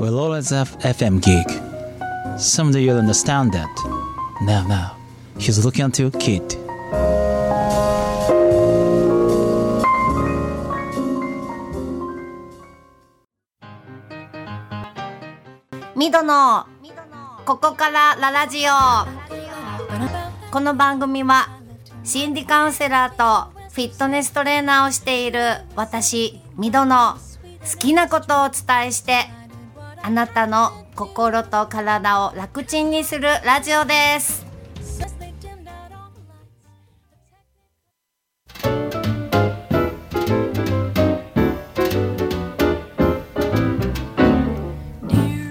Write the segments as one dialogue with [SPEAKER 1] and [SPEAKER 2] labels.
[SPEAKER 1] will always have FM gig. Someday you'll understand that. Now, now, he's looking at your kid.
[SPEAKER 2] ミドのここからララジオこの番組は心理カウンセラーとフィットネストレーナーをしている私ミドの好きなことをお伝えしてあなたの心と体を楽ちんにするラジオです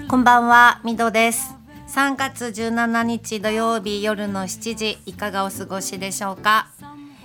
[SPEAKER 2] こんばんは、みどです。3月17日土曜日夜の7時、いかがお過ごしでしょうか？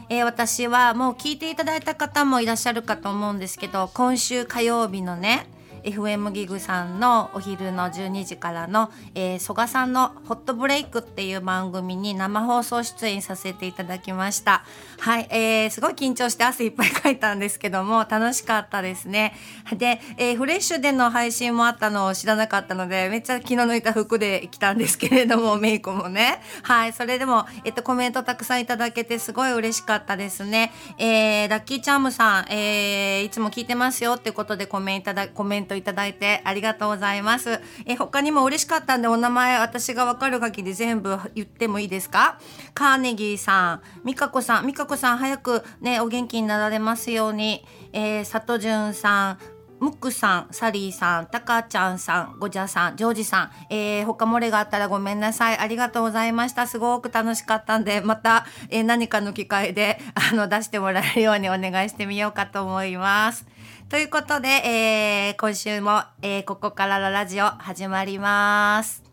[SPEAKER 2] えー私はもう聞いていただいた方もいらっしゃるかと思うんですけど、今週火曜日のね、FM ギグさんのお昼の12時からの、えー、曽我さんのホットブレイクっていう番組に生放送出演させていただきました。はい、えー、すごい緊張して汗いっぱいかいたんですけども、楽しかったですね。で、えーフレッシュでの配信もあったのを知らなかったので、めっちゃ気の抜いた服で来たんですけれども、メイクもね。はい、それでも、えっと、コメントたくさんいただけてすごい嬉しかったですね。えー、ラッキーチャームさん、えー、いつも聞いてますよってことでコメントいただコメントいただいてありがとうございます。え他にも嬉しかったんでお名前私がわかる限り全部言ってもいいですか？カーネギーさん、ミカコさん、ミカコさん早くね、お元気になられますように、えー、佐藤淳さん、ムックさん、サリーさん、タカちゃんさん、ゴジャさん、ジョージさん、えー、他漏れがあったらごめんなさい。ありがとうございました。すごく楽しかったんで、また、えー何かの機会で、あの、出してもらえるようにお願いしてみようかと思います。ということで、えー今週も、えーここからのラジオ始まります。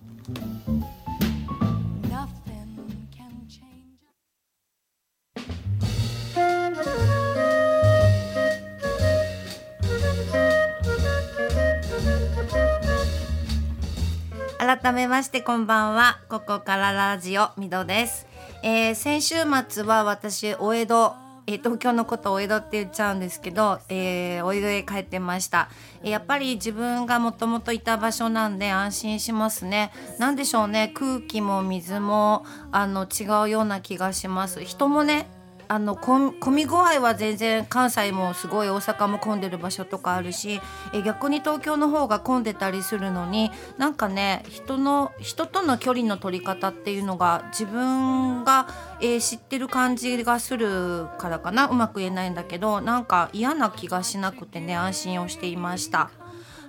[SPEAKER 2] 改めましてこんばんはここからラジオみどです、えー先週末は私お江戸えー東京のことをお江戸って言っちゃうんですけど、えーお江戸へ帰ってました、えーやっぱり自分がもともといた場所なんで安心しますね。何でしょうね。空気も水もあの違うような気がします。人もねあの混み具合は全然関西もすごい大阪も混んでる場所とかあるしえ逆に東京の方が混んでたりするのになんかね人の人との距離の取り方っていうのが自分が、えー知ってる感じがするからかなうまく言えないんだけどなんか嫌な気がしなくてね安心をしていました。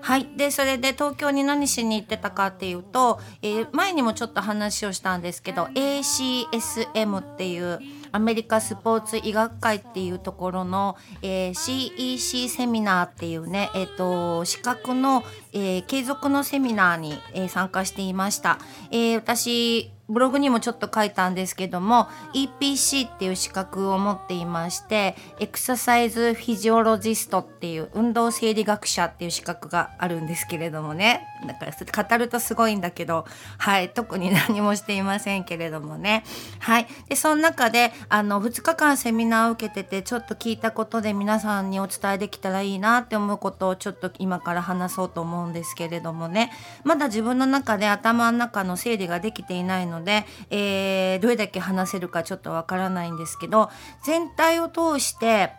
[SPEAKER 2] はい。で、それで東京に何しに行ってたかっていうと、えー前にもちょっと話をしたんですけど、ACSM っていうアメリカスポーツ医学会っていうところの、えー CEC セミナーっていうね、えっ、と、資格の、えー継続のセミナーに、えー参加していました。えー私、ブログにもちょっと書いたんですけども EPC っていう資格を持っていましてエクササイズフィジオロジストっていう運動生理学者っていう資格があるんですけれどもね。だから語るとすごいんだけどはい特に何もしていませんけれどもね。はい。でその中であの2日間セミナーを受けててちょっと聞いたことで皆さんにお伝えできたらいいなって思うことをちょっと今から話そうと思うんですけれどもね。まだ自分の中で頭の中の整理ができていないので、えーどれだけ話せるかちょっとわからないんですけど全体を通して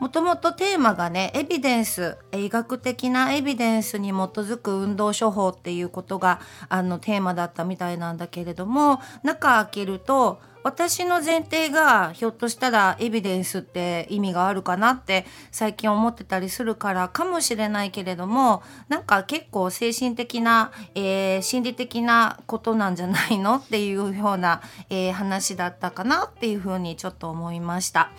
[SPEAKER 2] もともとテーマがねエビデンス医学的なエビデンスに基づく運動処方っていうことがあのテーマだったみたいなんだけれども中開けると私の前提がひょっとしたらエビデンスって意味があるかなって最近思ってたりするからかもしれないけれどもなんか結構精神的な、えー心理的なことなんじゃないの？っていうような、えー話だったかなっていうふうにちょっと思いました。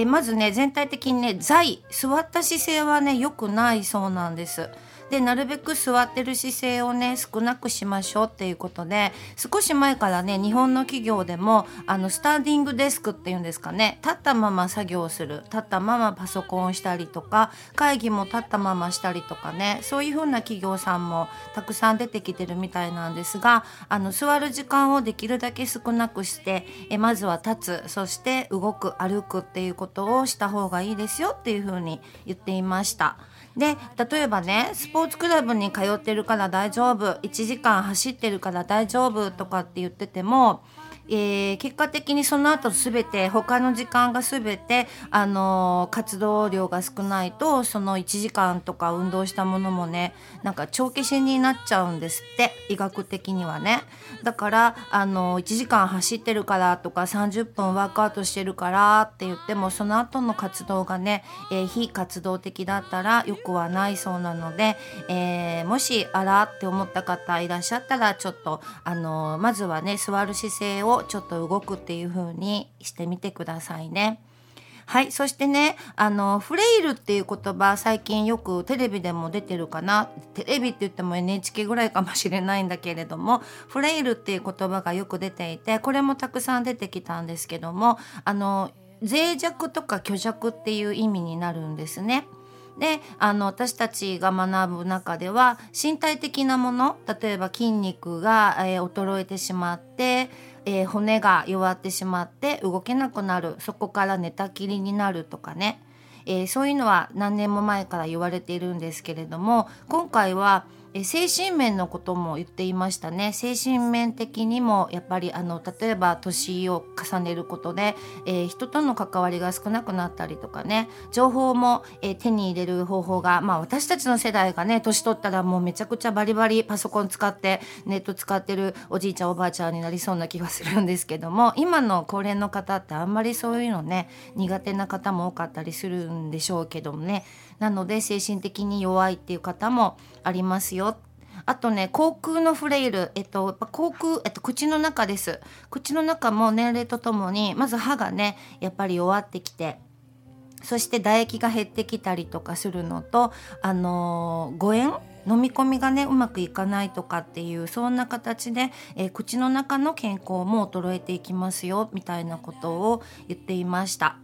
[SPEAKER 2] えまずね全体的にね座位座った姿勢はね良くないそうなんです。でなるべく座ってる姿勢をね少なくしましょうっていうことで少し前からね日本の企業でもあのスタンディングデスクっていうんですかね立ったまま作業する立ったままパソコンをしたりとか会議も立ったまましたりとかねそういう風な企業さんもたくさん出てきてるみたいなんですがあの座る時間をできるだけ少なくしてえまずは立つそして動く歩くっていうことをした方がいいですよっていう風に言っていました。で例えばねスポーツクラブに通ってるから大丈夫。1時間走ってるから大丈夫とかって言っててもえー結果的にその後すべて他の時間がすべて、あのー活動量が少ないとその1時間とか運動したものもねなんか帳消しになっちゃうんですって医学的にはね。だから、あのー1時間走ってるからとか30分ワークアウトしてるからって言ってもその後の活動がね、えー非活動的だったらよくはないそうなので、えーもしあらって思った方いらっしゃったらちょっとあのまずはね座る姿勢をちょっと動くっていう風にしてみてくださいね。はい。そしてね、あの、フレイルっていう言葉、最近よくテレビでも出てるかな。テレビって言っても NHK ぐらいかもしれないんだけれども、フレイルっていう言葉がよく出ていて、これもたくさん出てきたんですけども、あの、脆弱とか虚弱っていう意味になるんですね。であの私たちが学ぶ中では身体的なもの例えば筋肉が、えー衰えてしまって、えー骨が弱ってしまって動けなくなる。そこから寝たきりになるとかね、えーそういうのは何年も前から言われているんですけれども今回はえ精神面のことも言っていましたね。精神面的にもやっぱりあの例えば年を重ねることで、えー人との関わりが少なくなったりとかね。情報も、えー手に入れる方法がまあ私たちの世代がね年取ったらもうめちゃくちゃバリバリパソコン使ってネット使ってるおじいちゃんおばあちゃんになりそうな気がするんですけども今の高齢の方ってあんまりそういうのね苦手な方も多かったりするんでしょうけどもね。なので精神的に弱いっていう方もありますよあとね、口腔のフレイル、えっと、やっぱ口腔、えっと、口の中です。口の中も年齢とともに、まず歯がね、やっぱり弱ってきて、そして唾液が減ってきたりとかするのと、あのー誤嚥？飲み込みがねうまくいかないとかっていうそんな形で、えー口の中の健康も衰えていきますよみたいなことを言っていました。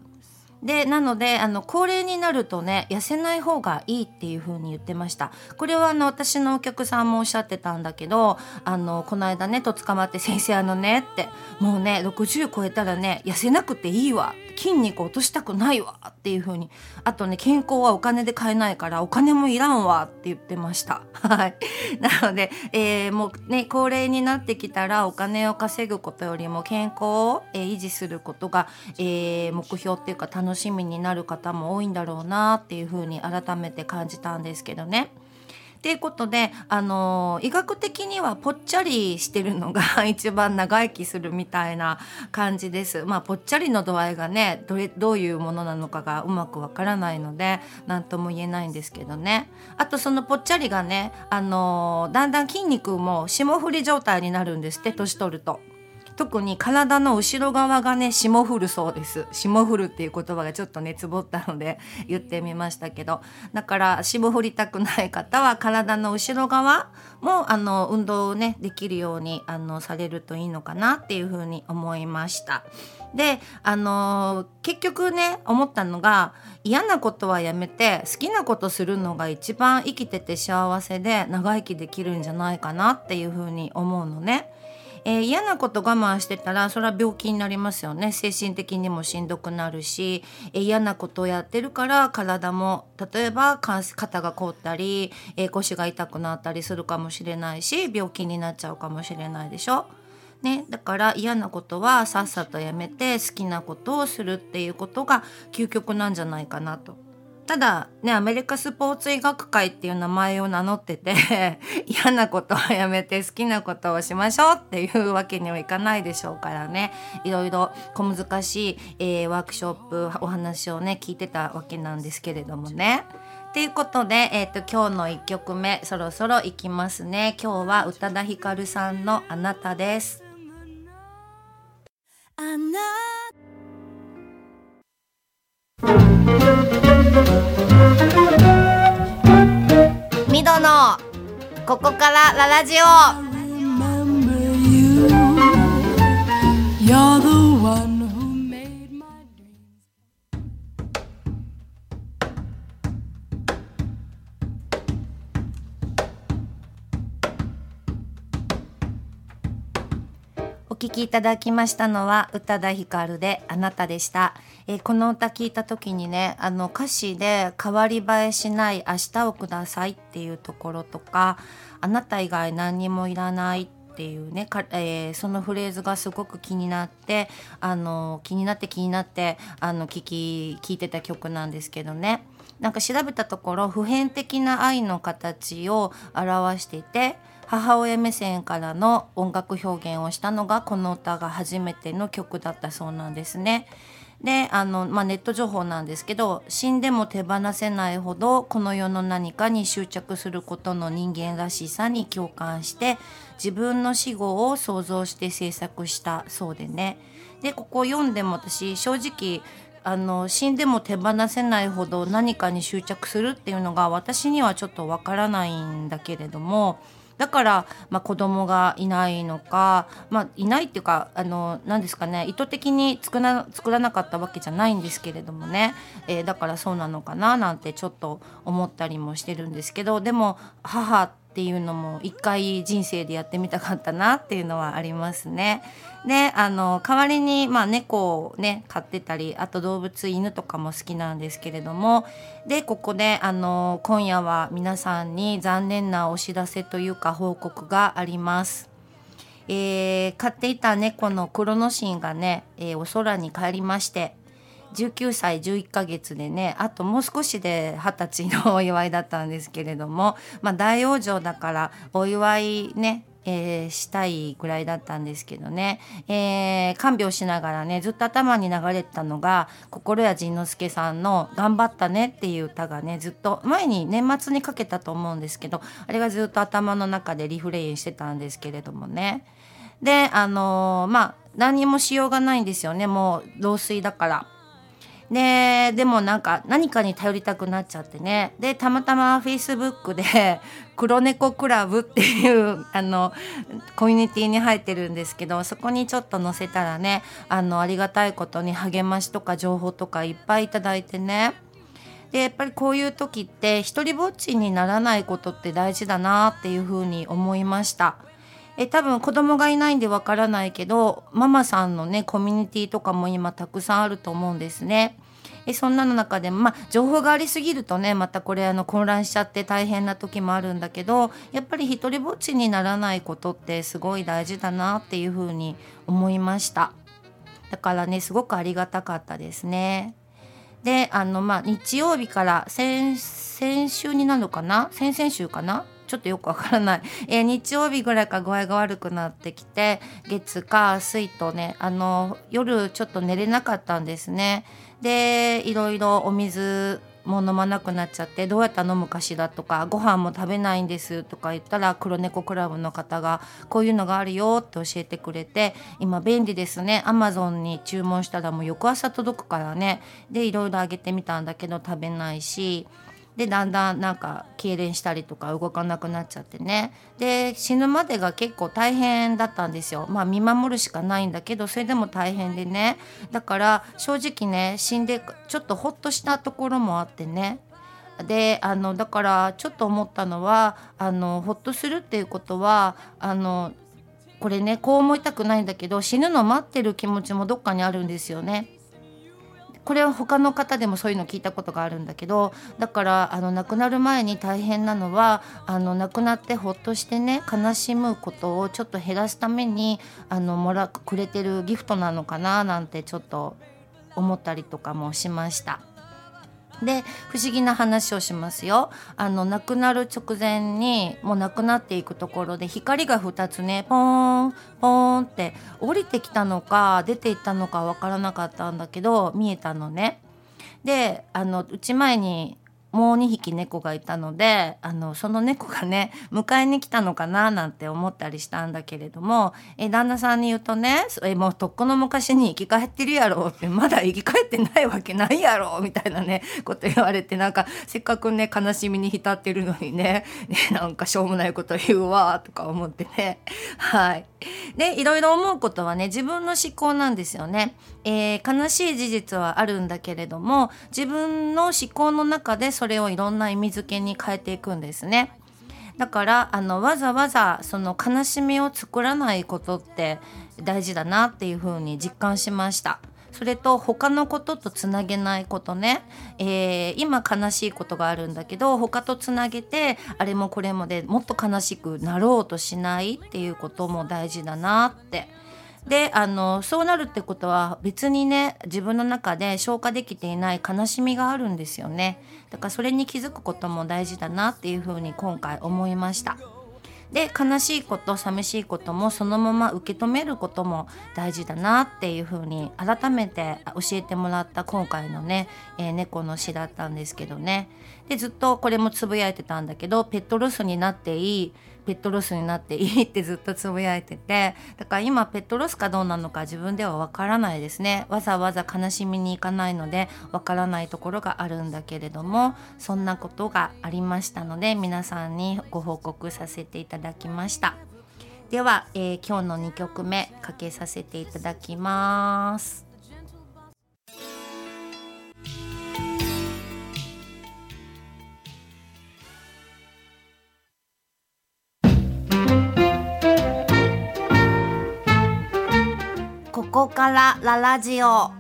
[SPEAKER 2] でなのであの高齢になるとね痩せない方がいいっていう風に言ってました。これはあの私のお客さんもおっしゃってたんだけどあのこの間ねと捕まって「先生あのね」って「もうね60超えたらね痩せなくていいわ。筋肉落としたくないわ」っていう風に。あとね健康はお金で買えないからお金もいらんわ。って言ってました。はい。なので、えーもうね高齢になってきたらお金を稼ぐことよりも健康を、えー維持することが、えー目標っていうか楽しみしみになる方も多いんだろうなっていうふうに改めて感じたんですけどね。っていうことで、あのー医学的にはぽっちゃりしてるのが 一番長生きするみたいな感じです。まあぽっちゃりの度合いがねどれどういうものなのかがうまくわからないので何とも言えないんですけどね。あとそのぽっちゃりがね、あのーだんだん筋肉も霜降り状態になるんですって年取ると。特に体の後ろ側がね霜降るそうです霜降るっていう言葉がちょっとねつぼったので言ってみましたけどだから霜降りたくない方は体の後ろ側もあの運動をねできるようにあのされるといいのかなっていうふうに思いました。であの結局ね思ったのが嫌なことはやめて好きなことするのが一番生きてて幸せで長生きできるんじゃないかなっていうふうに思うのね。えー嫌なこと我慢してたらそれは病気になりますよね精神的にもしんどくなるし、えー嫌なことをやってるから体も例えば肩が凍ったり、えー腰が痛くなったりするかもしれないし病気になっちゃうかもしれないでしょ。ね、だから嫌なことはさっさとやめて好きなことをするっていうことが究極なんじゃないかなと。ただねアメリカスポーツ医学会っていう名前を名乗ってて 嫌なことはやめて好きなことをしましょうっていうわけにはいかないでしょうからねいろいろ小難しい、えーワークショップお話をね聞いてたわけなんですけれどもね。ということで、えー、と今日の1曲目そろそろいきますね今日は宇多田ヒカルさんの「あなた」です。
[SPEAKER 3] あな
[SPEAKER 2] ミ殿ここからララジオ。きいただきましたのは宇多田ヒカルであなたでした、えーこの歌聞いた時にねあの歌詞で変わり映えしない明日をくださいっていうところとかあなた以外何にもいらないってていうねか、えーそのフレーズがすごく気になってあの気になって気になってあの聞き聞いてた曲なんですけどねなんか調べたところ普遍的な愛の形を表していて母親目線からの音楽表現をしたのがこの歌が初めての曲だったそうなんですね。であの、まあ、ネット情報なんですけど死んでも手放せないほどこの世の何かに執着することの人間らしさに共感して自分の死後を想像して制作したそうでね。でここ読んでも私正直あの死んでも手放せないほど何かに執着するっていうのが私にはちょっとわからないんだけれどもだから、まあ、子供がいないのか、まあ、いないっていうかあの何ですかね意図的に作ら作らなかったわけじゃないんですけれどもね、えーだからそうなのかななんてちょっと思ったりもしてるんですけどでも母ってっていうのも一回人生でやってみたかったなっていうのはありますね。であの代わりに、まあ、猫をね飼ってたりあと動物犬とかも好きなんですけれどもでここであの今夜は皆さんに残念なお知らせというか報告があります。えー飼っていた猫のクロノシンがね、えーお空に帰りまして19歳11ヶ月でねあともう少しで二十歳のお祝いだったんですけれども、まあ、大往生だからお祝いねえーしたいぐらいだったんですけどね、えー看病しながらねずっと頭に流れてたのが心谷仁之助さんの「頑張ったね」っていう歌がねずっと前に年末にかけたと思うんですけどあれがずっと頭の中でリフレインしてたんですけれどもね。であのーまあ何にもしようがないんですよね。もう老衰だから。ででもなんか何かに頼りたくなっちゃってねでたまたまフェイスブックで「黒猫クラブ」っていうあのコミュニティに入ってるんですけどそこにちょっと載せたらねあのありがたいことに励ましとか情報とかいっぱいいただいてねでやっぱりこういう時って一人ぼっちにならないことって大事だなっていうふうに思いました。え多分子供がいないんでわからないけどママさんのねコミュニティとかも今たくさんあると思うんですね。そんなの中でもまあ情報がありすぎるとねまたこれあの混乱しちゃって大変な時もあるんだけどやっぱり一人ぼっちにならないことってすごい大事だなっていうふうに思いました。だからねすごくありがたかったですね。であのまあ日曜日から先先週になるのかな？先々週かな？ちょっとよくわからない、えー日曜日ぐらいか具合が悪くなってきて月火水とねあの夜ちょっと寝れなかったんですねでいろいろお水も飲まなくなっちゃってどうやったら飲むかしらとかご飯も食べないんですとか言ったら黒猫クラブの方がこういうのがあるよって教えてくれて今便利ですね。アマゾンに注文したらもう翌朝届くからね。でいろいろあげてみたんだけど食べないしでだんだんなんか痙攣したりとか動かなくなっちゃってね。で死ぬまでが結構大変だったんですよ。まあ見守るしかないんだけどそれでも大変でね。だから正直ね死んでちょっとほっとしたところもあってね。であのだからちょっと思ったのはあのほっとするっていうことはあのこれねこう思いたくないんだけど死ぬの待ってる気持ちもどっかにあるんですよね。これは他の方でもそういうの聞いたことがあるんだけどだからあの亡くなる前に大変なのはあの亡くなってほっとしてね悲しむことをちょっと減らすためにあのもらくれてるギフトなのかななんてちょっと思ったりとかもしました。で不思議な話をしますよあの亡くなる直前にもう亡くなっていくところで光が2つねポーンポーンって降りてきたのか出ていったのか分からなかったんだけど見えたのね。であのうち前にもう2匹猫がいたのであのその猫がね 迎えに来たのかななんて思ったりしたんだけれどもえ旦那さんに言うとね「えもうとっくの昔に生き返ってるやろ」って「まだ生き返ってないわけないやろ」みたいなね こと言われてなんかせっかくね悲しみに浸ってるのにね ねなんかしょうもないこと言うわとか思ってねはい。でいろいろ思うことはね自分の思考なんですよね。えー悲しい事実はあるんだけれども自分の思考の中でそれをいろんな意味付けに変えていくんですね。だからあのわざわざその悲しみを作らないことって大事だなっていう風に実感しました。それと他のこととつなげないことね、えー今悲しいことがあるんだけど他とつなげてあれもこれもでもっと悲しくなろうとしないっていうことも大事だなって。であのそうなるってことは別にね自分の中で消化できていない悲しみがあるんですよねだからそれに気づくことも大事だなっていうふうに今回思いました。で悲しいこと寂しいこともそのまま受け止めることも大事だなっていうふうに改めて教えてもらった今回のね、えー猫の詩だったんですけどねでずっとこれもつぶやいてたんだけどペットロスになっていいペットロスになっていいってずっとつぶやいててだから今ペットロスかどうなのか自分ではわからないですね。わざわざ悲しみに行かないのでわからないところがあるんだけれどもそんなことがありましたので皆さんにご報告させていただきました。では、えー今日の2曲目かけさせていただきます。ここからララジオ。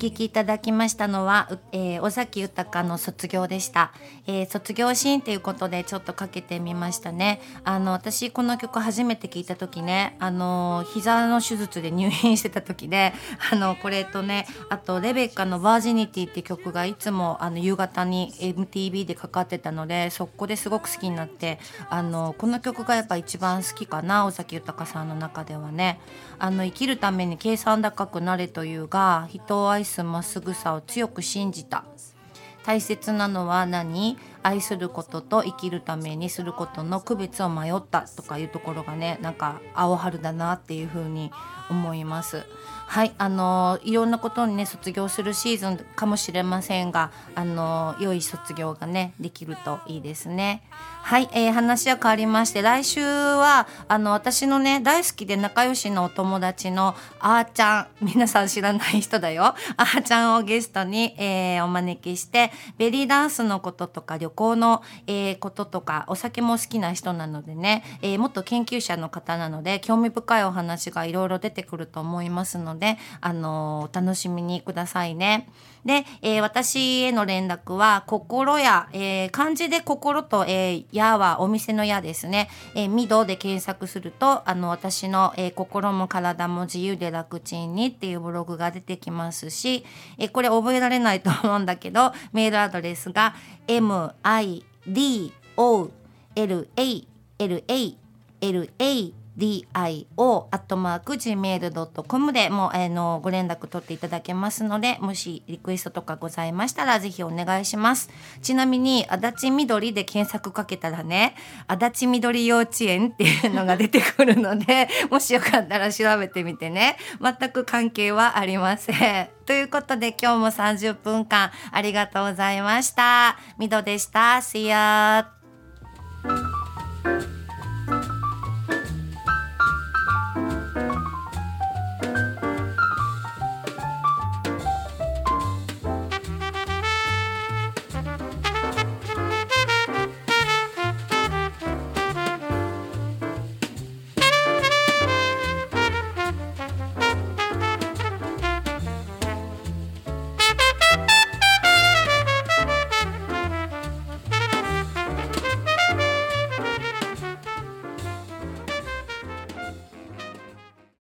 [SPEAKER 2] 聞きいただきましたのは、えー尾崎豊の卒業でした、えー卒業シーンということでちょっとかけてみましたね。あの私この曲初めて聞いた時ねあの膝の手術で入院してた時であのこれとねあとレベッカのバージニティって曲がいつもあの夕方に MTV でかかってたのでそこですごく好きになってあのこの曲がやっぱ一番好きかな尾崎豊さんの中ではね。あの生きるために計算高くなれというが人を愛すまっすぐさを強く信じた大切なのは何？愛することと生きるためにすることの区別を迷ったとかいうところがねなんか青春だなっていう風に思います。はいあのいろんなことにね卒業するシーズンかもしれませんがあの良い卒業がねできるといいですね。はい、えー話は変わりまして来週はあの私のね大好きで仲良しのお友達のあーちゃん皆さん知らない人だよあーちゃんをゲストに、えーお招きしてベリーダンスのこととか旅行の、えーこととかお酒も好きな人なのでね、えーもっと研究者の方なので興味深いお話がいろいろ出てくると思いますので、あのーお楽しみにくださいね。で、えー私への連絡は心や、えー漢字で心と、えー、やはお店のやですね。えー、みどで検索すると、あの、私の、えー心も体も自由で楽ちんにっていうブログが出てきますし、えーこれ覚えられないと思うんだけど、メールアドレスが midolaLA dio アットマーク dio.gmail.com でもう、あのご連絡取っていただけますのでもしリクエストとかございましたらぜひお願いします。ちなみに足立みどりで検索かけたらね足立みどり幼稚園っていうのが出てくるので もしよかったら調べてみてね。全く関係はありません。ということで今日も30分間ありがとうございました。みどでした。See ya